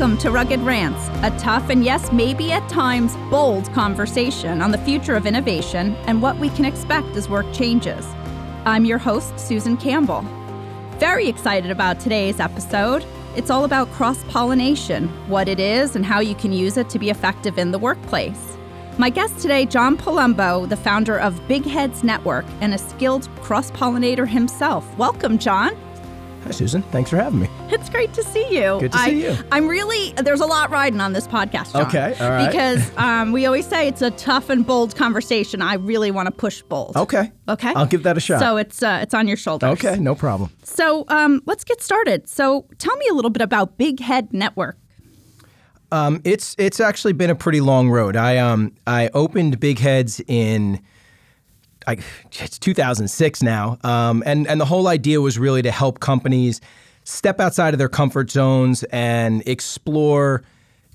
Welcome to Rugged Rants, a tough and yes, maybe at times bold conversation on the future of innovation and what we can expect as work changes. I'm your host, Susan Campbell. Very excited about today's episode. It's all about cross pollination, what it is, and how you can use it to be effective in the workplace. My guest today, John Palumbo, the founder of Big Heads Network and a skilled cross pollinator himself. Welcome, John. Hi, Susan. Thanks for having me. It's great to see you. Good to I, see you. I'm really, there's a lot riding on this podcast, John. Okay, all right. Because um, we always say it's a tough and bold conversation. I really want to push bold. Okay. Okay. I'll give that a shot. So it's uh, it's on your shoulders. okay, no problem. So um, let's get started. So tell me a little bit about Big Head Network. Um, it's it's actually been a pretty long road. I um I opened Big Heads in I, it's 2006 now, um, and and the whole idea was really to help companies step outside of their comfort zones and explore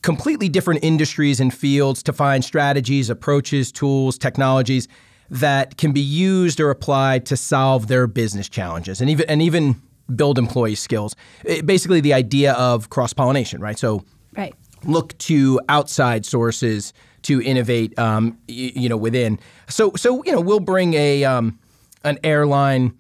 completely different industries and fields to find strategies, approaches, tools, technologies that can be used or applied to solve their business challenges and even and even build employee skills. It- basically, the idea of cross pollination, right? So Right. Look to outside sources to innovate, um, y- you know, within. So, so you know, we'll bring a um, an airline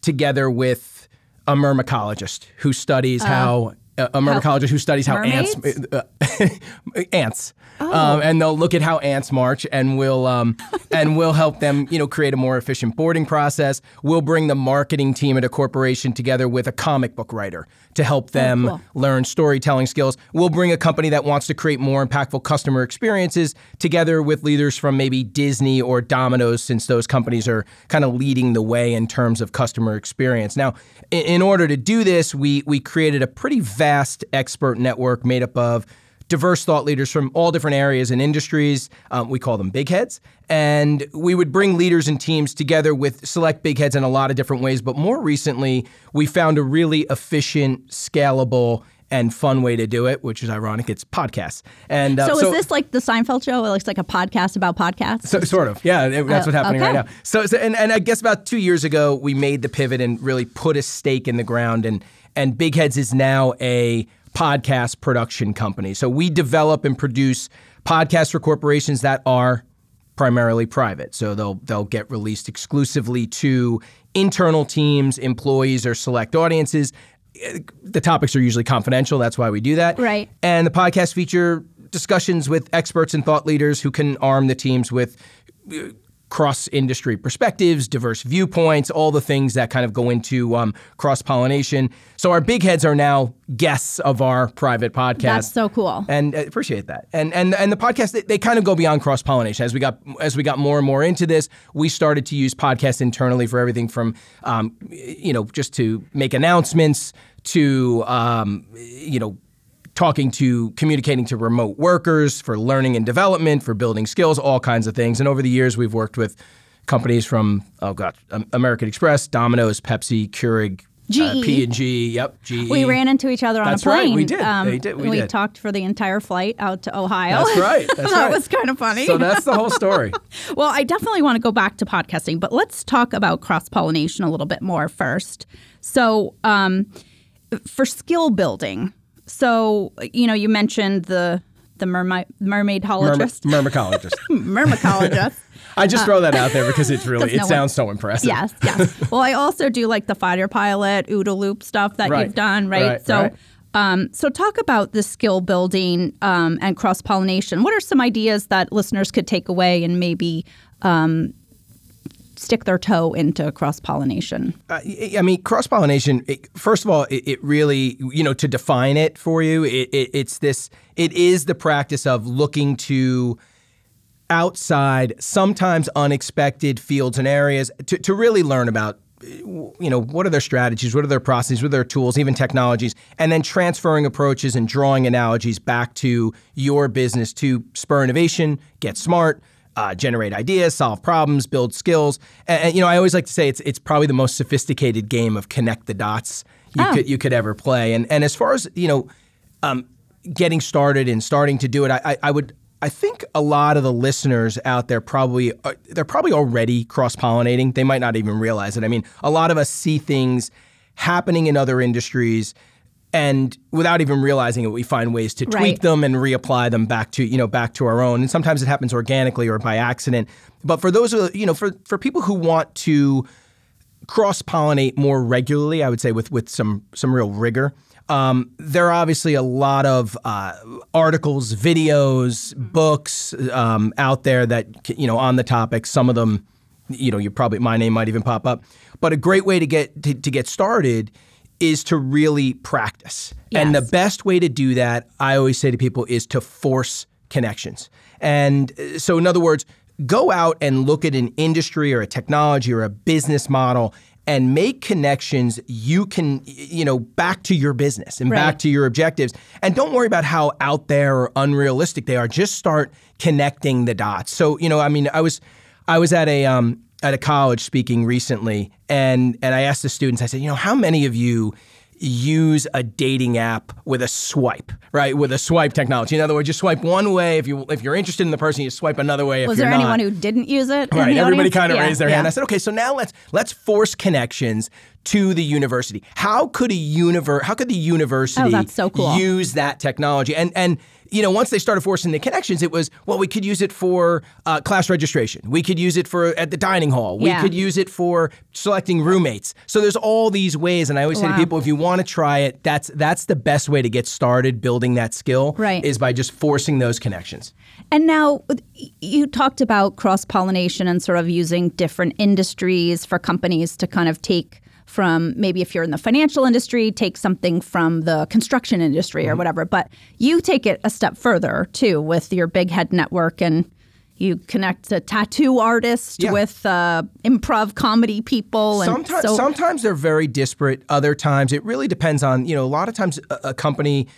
together with a myrmecologist who studies how. A a myrmecologist who studies how ants mermaids? uh, ants, um, and they'll look at how ants march, and we'll um, and we'll help them, you know, create a more efficient boarding process. We'll bring the marketing team at a corporation together with a comic book writer to help them cool. learn storytelling skills. We'll bring a company that wants to create more impactful customer experiences together with leaders from maybe Disney or Domino's, since those companies are kind of leading the way in terms of customer experience. Now, i- in order to do this, we we created a pretty vast expert network made up of diverse thought leaders from all different areas and industries. Um, we call them big heads. And we would bring leaders and teams together with select big heads in a lot of different ways. But more recently, we found a really efficient, scalable, and fun way to do it, which is ironic. It's podcasts. And uh, So, is this like the Seinfeld show? It looks like a podcast about podcasts. so, sort of, yeah. it- That's Uh, what's happening okay. right now. So, so and, and I guess about two years ago, we made the pivot and really put a stake in the ground. And and Big Heads is now a podcast production company. So we develop and produce podcasts for corporations that are primarily private. So they'll they'll get released exclusively to internal teams, employees, or select audiences. The topics are usually confidential. That's why we do that. Right. And the podcast feature discussions with experts and thought leaders who can arm the teams with cross industry perspectives, diverse viewpoints, all the things that kind of go into um, cross pollination. So our big heads are now guests of our private podcast. That's so cool. And I appreciate that. And and and the podcast they, they kind of go beyond cross pollination. As we got as we got more and more into this, we started to use podcasts internally for everything from um, you know just to make announcements to um, you know talking to communicating to remote workers for learning and development for building skills all kinds of things and over the years we've worked with companies from oh god um, american express domino's pepsi keurig GE. p&g yep. GE. we ran into each other on That's a right, plane. we did. We did, we did. talked for the entire flight out to Ohio. that's right that's that right was kind of funny. so that's the whole story Well, I definitely want to go back to podcasting, but let's talk about cross pollination a little bit more first. So, um, for skill building, so you know, you mentioned the the mermaid mermaidologist, Myrmecologist. mermacologist. I just throw that out there because it's really it no one- sounds so impressive. yes, yes. Well, I also do like the fighter pilot, OODA loop stuff that Right. you've done, right? Right, so. right. Um, so talk about the skill building um, and cross pollination. What are some ideas that listeners could take away and maybe um, stick their toe into cross pollination? Uh, I mean, cross pollination. First of all, it, it really, you know, to define it for you, it, it, it's this. It is the practice of looking to outside, sometimes unexpected fields and areas to, to really learn about. You know, what are their strategies? What are their processes? What are their tools, even technologies? And then transferring approaches and drawing analogies back to your business to spur innovation, get smart, uh, generate ideas, solve problems, build skills. And, and, you know, I always like to say it's it's probably the most sophisticated game of connect the dots you Oh. could you could ever play. And and as far as you know, um, getting started and starting to do it, I, I, I would. I think a lot of the listeners out there probably are, they're probably already cross pollinating. They might not even realize it. I mean, a lot of us see things happening in other industries and without even realizing it, we find ways to tweak Right. them and reapply them back to you know back to our own. And sometimes it happens organically or by accident. But for those of you know for for people who want to cross pollinate more regularly, I would say with with some some real rigor. Um, there are obviously a lot of uh, articles, videos, books um, out there that you know on the topic. Some of them, you know, you probably my name might even pop up. But a great way to get to, to get started is to really practice. And the best way to do that, I always say to people, is to force connections. And uh, so, in other words, go out and look at an industry or a technology or a business model and make connections you can, you know, back to your business and back to your objectives. And don't worry about how out there or unrealistic they are. Just start connecting the dots. So, you know, I mean, I was, I was at a, um, at a college speaking recently, and and I asked the students, I said, you know, how many of you use a dating app with a swipe, right? With a swipe technology. In other words, you swipe one way if you if you're interested in the person, you swipe another way if Was there not. anyone who didn't use it? Right. Everybody audience? kind of Yeah, raised their yeah. hand. I said, okay, so now let's let's force connections to the university. How could a univer- How could the oh, university Oh, so cool. use that technology? And and you know, once they started forcing the connections, it was well, we could use it for uh, class registration. We could use it for at the dining hall. We Yeah. could use it for selecting roommates. So there's all these ways, and I always say to people, if you want to try it, that's that's the best way to get started building that skill. Right. Is by just forcing those connections. And now you talked about cross pollination and sort of using different industries for companies to kind of take from maybe if you're in the financial industry, take something from the construction industry Mm-hmm. or whatever. But you take it a step further too with your Big Head Network and you connect a tattoo artist Yeah. with uh, improv comedy people. And Sometimes, so, sometimes they're very disparate. Other times, it really depends on you know. A lot of times, a, a company.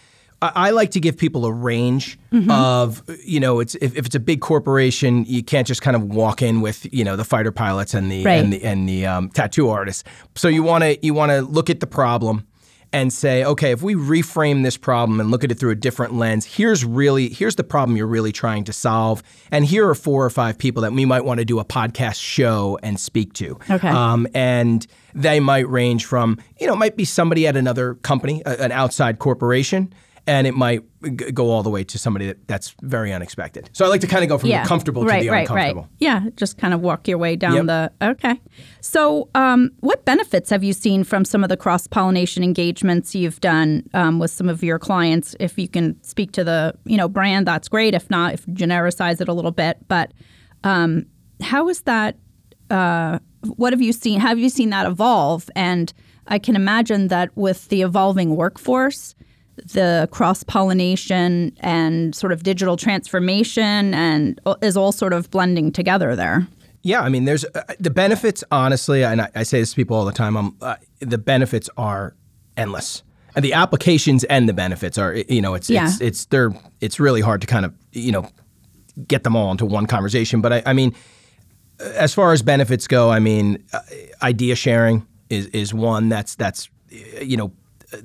I, I like to give people a range Mm-hmm. of you know. It's if, if it's a big corporation, you can't just kind of walk in with you know the fighter pilots and the Right. and the and the um, tattoo artists. So you want to you want to look at the problem and say, okay, if we reframe this problem and look at it through a different lens, here's really here's the problem you're really trying to solve, and here are four or five people that we might want to do a podcast show and speak to. Okay. Um, and they might range from, you know, it might be somebody at another company, a, an outside corporation, and it might g- go all the way to somebody that, that's very unexpected. So I like to kind of go from yeah. the comfortable right, to the right, uncomfortable. Right. Yeah, just kind of walk your way down Yep. the. Okay. So, um, what benefits have you seen from some of the cross pollination engagements you've done um, with some of your clients? If you can speak to the you know brand, that's great. If not, if genericize it a little bit. But um, how is that? Uh, what have you seen? Have you seen that evolve? And I can imagine that with the evolving workforce, the cross pollination and sort of digital transformation and is all sort of blending together there. Yeah, I mean, there's uh, the benefits. Honestly, and I, I say this to people all the time. Um, uh, the benefits are endless, and the applications and the benefits are. You know, it's Yeah. it's it's they're it's really hard to kind of you know get them all into one conversation. But I, I mean, as far as benefits go, I mean, uh, idea sharing is is one that's that's uh, you know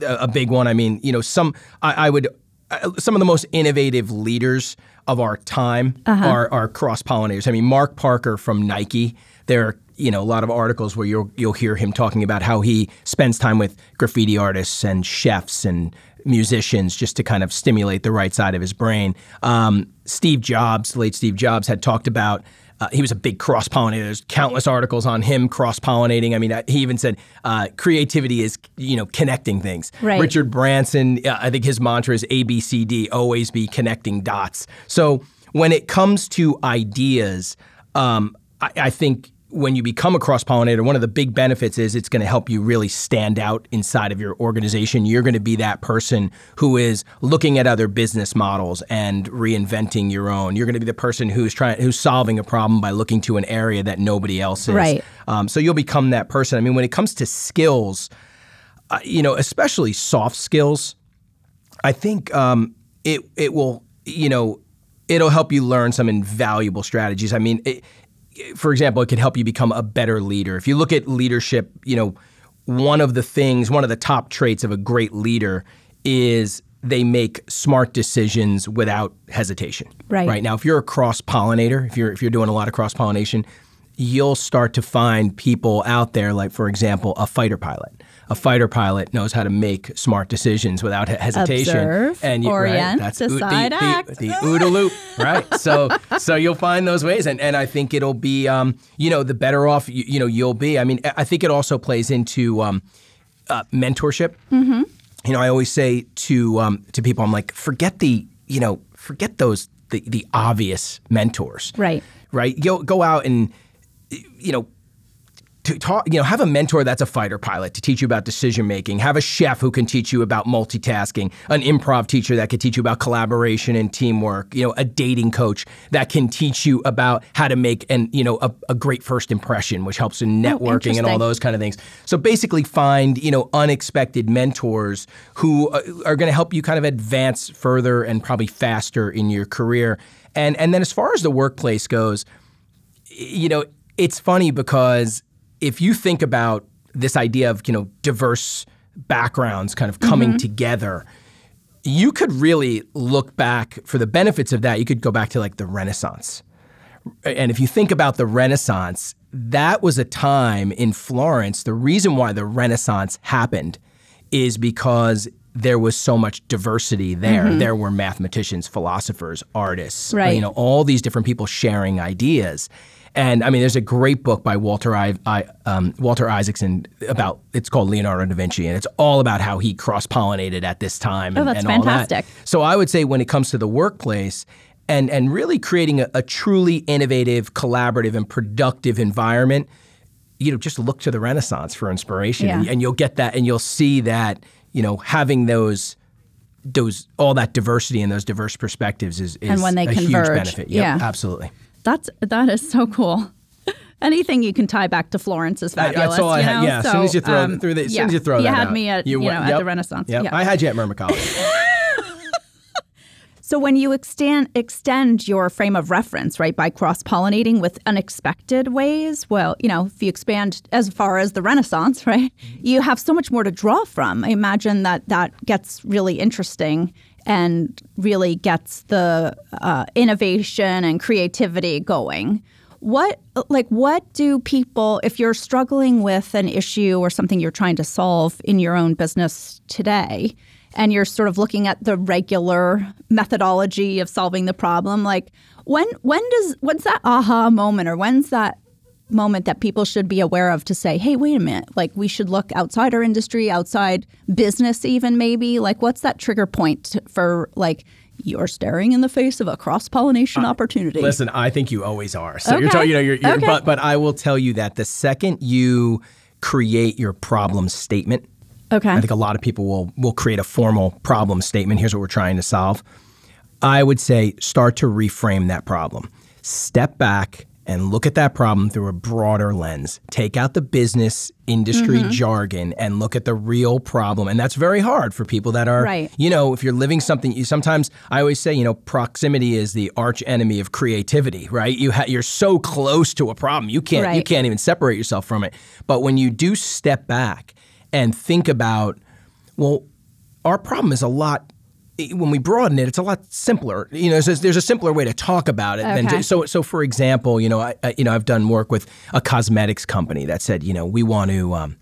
a, big one. I mean, you know, some I, I would uh, some of the most innovative leaders of our time are are cross pollinators. I mean, Mark Parker from Nike. There are you know a lot of articles where you'll you'll hear him talking about how he spends time with graffiti artists and chefs and musicians just to kind of stimulate the right side of his brain. Um, Steve Jobs, late Steve Jobs, had talked about. Uh, he was a big cross pollinator. There's countless articles on him cross pollinating. I mean, uh, he even said uh, creativity is, you know, connecting things. Right. Richard Branson, uh, I think his mantra is ABCD, always be connecting dots. So when it comes to ideas, um, I, I think when you become a cross pollinator, one of the big benefits is it's going to help you really stand out inside of your organization. You're going to be that person who is looking at other business models and reinventing your own. You're going to be the person who's trying, who's solving a problem by looking to an area that nobody else is. Right. Um, so you'll become that person. I mean, when it comes to skills, uh, you know, especially soft skills, I think um, it it will you know it'll help you learn some invaluable strategies. I mean, it, for example, it can help you become a better leader. If you look at leadership, you know, one of the things, one of the top traits of a great leader is they make smart decisions without hesitation. Right. Right now, if you're a cross pollinator, if you're if you're doing a lot of cross pollination, you'll start to find people out there, like, for example, a fighter pilot. A fighter pilot knows how to make smart decisions without hesitation. Observe, you- orient, o- decide, the, act. The, the OODA loop, right? So, so you'll find those ways, and, and I think it'll be, um, you know, the better off you, you know you'll be. I mean, I think it also plays into um, uh, mentorship. Mm-hmm. You know, I always say to um, to people, I'm like, forget the, you know, forget those the, the obvious mentors, Right. Right. Go go out and, you know, to talk, you know, have a mentor that's a fighter pilot to teach you about decision making. Have a chef who can teach you about multitasking. An improv teacher that can teach you about collaboration and teamwork. You know, a dating coach that can teach you about how to make and you know a, a great first impression, which helps in networking and all those kind of things. So basically, find you know unexpected mentors who uh, are going to help you kind of advance further and probably faster in your career. And and then as far as the workplace goes, you know, it's funny because if you think about this idea of, you know, diverse backgrounds kind of coming mm-hmm. together, you could really look back for the benefits of that. You could go back to like the Renaissance. And if you think about the Renaissance, that was a time in Florence. The reason why the Renaissance happened is because there was so much diversity there. Mm-hmm. There were mathematicians, philosophers, artists, Right. you know, all these different people sharing ideas. And I mean, there's a great book by Walter I, I, um, Walter Isaacson about it's called Leonardo da Vinci, and it's all about how he cross pollinated at this time. And, Oh, that's and all that. fantastic. So I would say when it comes to the workplace and and really creating a, a truly innovative, collaborative, and productive environment, you know, just look to the Renaissance for inspiration, Yeah. and, and you'll get that, and you'll see that you know having those those all that diversity and those diverse perspectives is, is And when they a huge benefit. Yep, yeah. absolutely. That's that is so cool. Anything you can tie back to Florence is I- fabulous. that's all I you had. know? Yeah, as soon as you So, throw um, through the, as yeah. soon as you throw you that had out, me at you, know went- at the Renaissance. Yep. Yeah. I had you at myrmecologist. So when you extend extend your frame of reference, right, by cross pollinating with unexpected ways, well, you know, if you expand as far as the Renaissance, right, you have so much more to draw from. I imagine that that gets really interesting and really gets the uh, innovation and creativity going. What like what do people if you're struggling with an issue or something you're trying to solve in your own business today and you're sort of looking at the regular methodology of solving the problem like when when does when's that aha moment or when's that moment that people should be aware of to say hey wait a minute like we should look outside our industry outside business even maybe like what's that trigger point for like you're staring in the face of a cross pollination uh, opportunity Listen, I think you always are. So you're talking, you know, you're, you're Okay. but but I will tell you that the second you create your problem statement, okay I think a lot of people will will create a formal problem statement. Here's what we're trying to solve. I would say start to reframe that problem. Step back and look at that problem through a broader lens. Take out the business industry Mm-hmm. jargon and look at the real problem. And that's very hard for people that are, Right. you know, if you're living something, you sometimes I always say, you know, proximity is the arch enemy of creativity, right? You ha- you're so close to a problem, you can't you can't even separate yourself from it. But when you do step back and think about, well, our problem is a lot. When we broaden it, it's a lot simpler. You know, there's, there's a simpler way to talk about it. Than Okay. so, so for example, you know, I, I, you know, I've done work with a cosmetics company that said, you know, we want to. Um,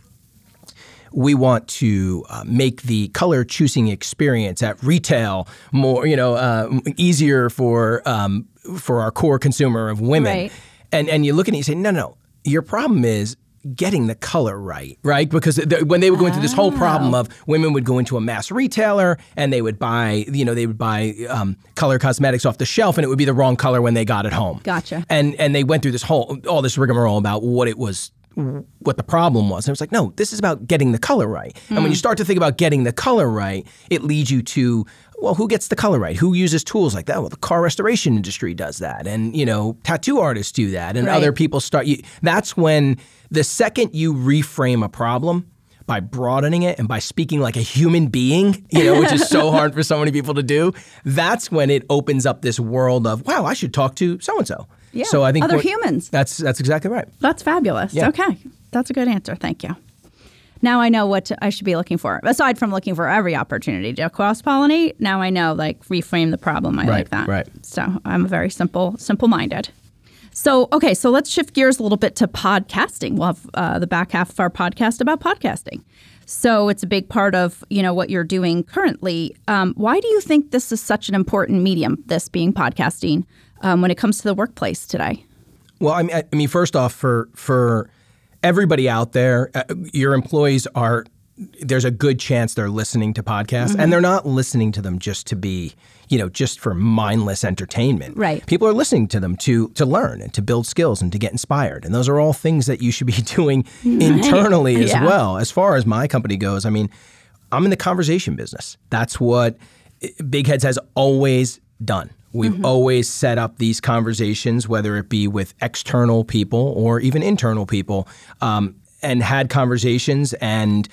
we want to uh, make the color choosing experience at retail more, you know, uh, easier for um, for our core consumer of women. Right. And and you look at it and you say, no, no, your problem is getting the color right, right? Because the, when they were going through this whole problem of women would go into a mass retailer and they would buy, you know, they would buy um, color cosmetics off the shelf and it would be the wrong color when they got it home. Gotcha. And and they went through this whole all this rigmarole about what it was what the problem was. And it was like, no, this is about getting the color right. And when you start to think about getting the color right, it leads you to, well, who gets the color right? Who uses tools like that? Well, the car restoration industry does that. And, you know, tattoo artists do that. And Right. other people start you that's when the second you reframe a problem by broadening it and by speaking like a human being, you know, which is so hard for so many people to do, that's when it opens up this world of, wow, I should talk to so and so. Yeah, So I think other humans. That's that's exactly right. That's fabulous. Yeah. Okay. That's a good answer. Thank you. Now I know what I should be looking for. Aside from looking for every opportunity to cross pollinate, now I know like reframe the problem. I Right, like that. right. So I'm very simple, simple minded. So, okay, so let's shift gears a little bit to podcasting. We'll have uh, the back half of our podcast about podcasting. So it's a big part of you know what you're doing currently. Um, why do you think this is such an important medium? This being podcasting um, when it comes to the workplace today. Well, I mean, I mean, first off, for for everybody out there, uh, your employees are there's a good chance they're listening to podcasts mm-hmm. and they're not listening to them just to be you know just for mindless entertainment. Right. People are listening to them to to learn and to build skills and to get inspired and those are all things that you should be doing internally as yeah. well. As far as my company goes i mean i'm in the conversation business. That's what eh, big heads has always done We've mm-hmm. always set up these conversations, whether it be with external people or even internal people, um, and had conversations and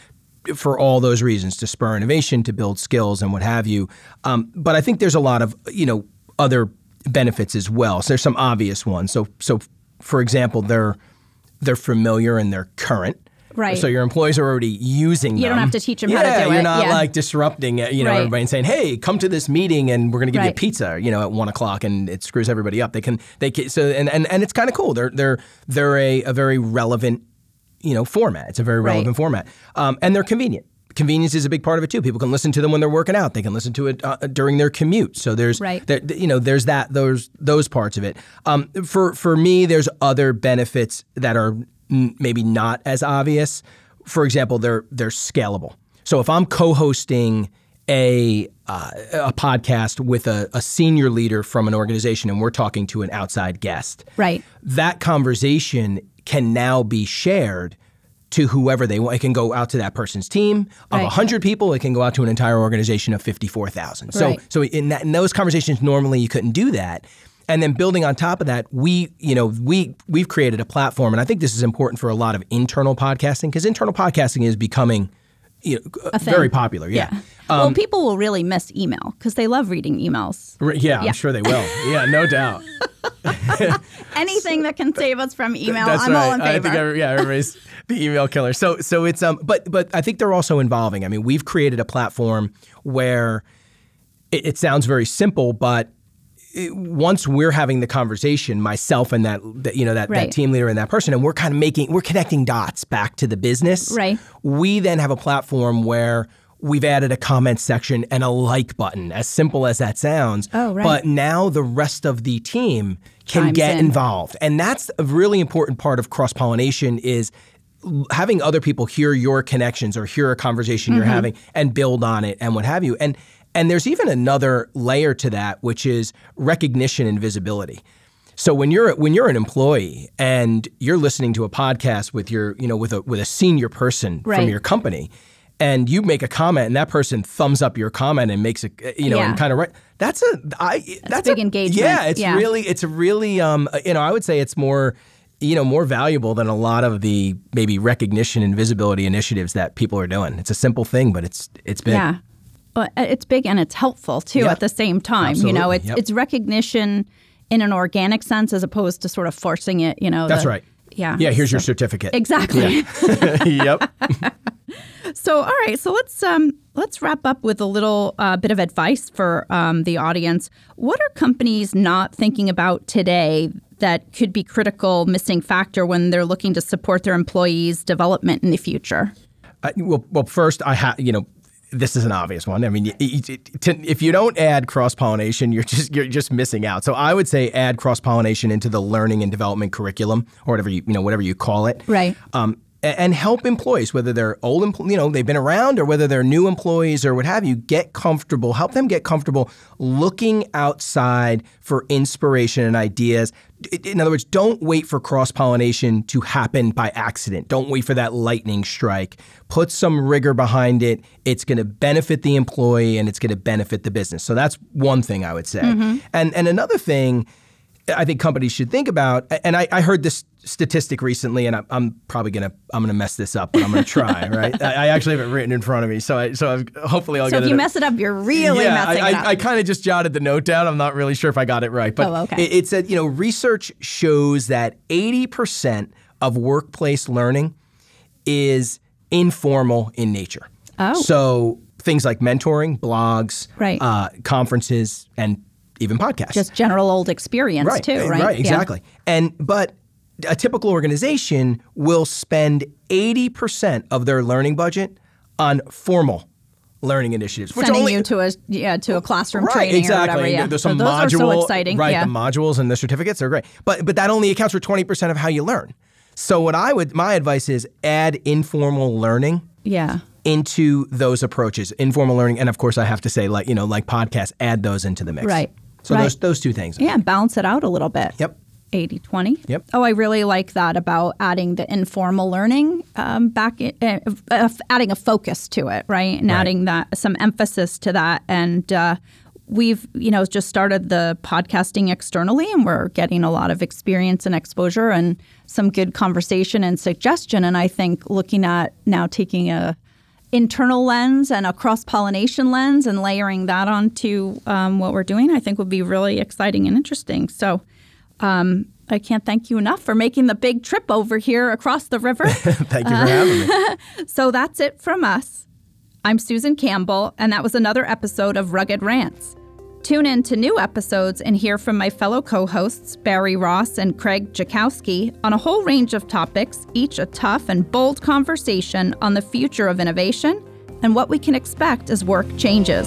for all those reasons to spur innovation, to build skills, and what have you. Um, but I think there's a lot of you know other benefits as well. So there's some obvious ones. So so for example, they're they're familiar and they're current. Right. So your employees are already using you them. don't have to teach them yeah, how to do it. You're not yeah. like disrupting you know, right. everybody and saying, hey, come to this meeting and we're going to give right. you pizza, you know, at one o'clock and it screws everybody up. They can, they can, so, and, and, and it's kind of cool. They're, they're, they're a, a very relevant, you know, format. It's a very relevant right. format. Um, and they're convenient convenience is a big part of it too. People can listen to them when they're working out. They can listen to it uh, during their commute. So there's, right. there, you know, there's that those those parts of it. Um, for for me, there's other benefits that are maybe not as obvious for example, they're they're scalable. So if I'm co-hosting a uh, a podcast with a, a, senior leader from an organization and we're talking to an outside guest, right? That conversation can now be shared to whoever they want. It can go out to that person's team of right. 100 people. It can go out to an entire organization of 54,000. So, right. so in, that, in those conversations, normally you couldn't do that. And then building on top of that, we, you know, we we've created a platform, and I think this is important for a lot of internal podcasting because internal podcasting is becoming you know, very popular. Yeah. yeah. Um, well, people will really miss email because they love reading emails. Yeah, yeah, I'm sure they will. Yeah, no doubt. Anything that can save us from email, That's I'm right. all in favor. I think every, yeah, everybody's the email killer. So so it's um, but but I think they're also involving. I mean, we've created a platform where it, it sounds very simple, but once we're having the conversation, myself and that, that you know that, right. that team leader and that person, and we're kind of making we're connecting dots back to the business. Right. We then have a platform where we've added a comment section and a like button, as simple as that sounds. Oh, right. But now the rest of the team can get in. involved, and that's a really important part of cross pollination. Is having other people hear your connections or hear a conversation mm-hmm. you're having and build on it and what have you. And and there's even another layer to that, which is recognition and visibility. So when you're when you're an employee and you're listening to a podcast with your you know with a with a senior person right. from your company, and you make a comment and that person thumbs up your comment and makes it you know yeah. and kind of right that's a I that's, that's big a, engagement. Yeah, it's yeah. really it's really um you know I would say it's more you know more valuable than a lot of the maybe recognition and visibility initiatives that people are doing. It's a simple thing, but it's it's big. Yeah. But it's big and it's helpful too Yeah. at the same time. Absolutely. You know, it's Yep. it's recognition in an organic sense as opposed to sort of forcing it. You know, That's the- right. Yeah. Yeah, here's your certificate. Exactly. yep. So, all right. So let's um, let's wrap up with a little uh, bit of advice for um, the audience. What are companies not thinking about today that could be critical missing factor when they're looking to support their employees' development in the future? I, well, well, first I have you know this is an obvious one. I mean, if you don't add cross pollination, you're just you're just missing out. So I would say add cross pollination into the learning and development curriculum or whatever you you know whatever you call it. Right. Um, and help employees, whether they're old, you know, they've been around, or whether they're new employees or what have you, get comfortable. Help them get comfortable looking outside for inspiration and ideas. In other words, don't wait for cross pollination to happen by accident. Don't wait for that lightning strike. Put some rigor behind it. It's going to benefit the employee and it's going to benefit the business. So that's one thing I would say. Mm-hmm. And and another thing. I think companies should think about, and I, I heard this statistic recently, and I, I'm probably gonna I'm gonna mess this up, but I'm gonna try. right? I, I actually have it written in front of me, so I, so I've, hopefully I'll So get if it. you mess it up, you're really yeah, messing I, it up. I, I kind of just jotted the note down. I'm not really sure if I got it right, but Oh, okay. it, it said you know research shows that 80 percent of workplace learning is informal in nature. Oh. so things like mentoring, blogs, Right. uh, conferences, and even podcasts. Just general old experience right, too, right? Right, Yeah. exactly. And but a typical organization will spend 80% of their learning budget on formal learning initiatives. Which Sending only, you to a yeah to a classroom right, training exactly. or whatever. Yeah, There's So some those module, are so exciting. right? yeah. The modules and the certificates are great, but but that only accounts for 20% of how you learn. So what I would my advice is add informal learning yeah. into those approaches, informal learning, and of course I have to say like you know like podcasts, add those into the mix. Right, So right. those those two things. Yeah, balance it out a little bit. Yep. 80 20. Yep. Oh, I really like that about adding the informal learning um, back, in, uh, uh, adding a focus to it, right? And Right. adding that some emphasis to that. And uh, we've, you know, just started the podcasting externally and we're getting a lot of experience and exposure and some good conversation and suggestion. And I think looking at now taking a internal lens and a cross pollination lens and layering that onto um, what we're doing, I think would be really exciting and interesting. So um, I can't thank you enough for making the big trip over here across the river. Thank you for having me. so that's it from us. I'm Susan Campbell, and that was another episode of Rugged Rants. Tune in to new episodes and hear from my fellow co hosts, Barry Ross and Craig Jakowski, on a whole range of topics, each a tough and bold conversation on the future of innovation and what we can expect as work changes.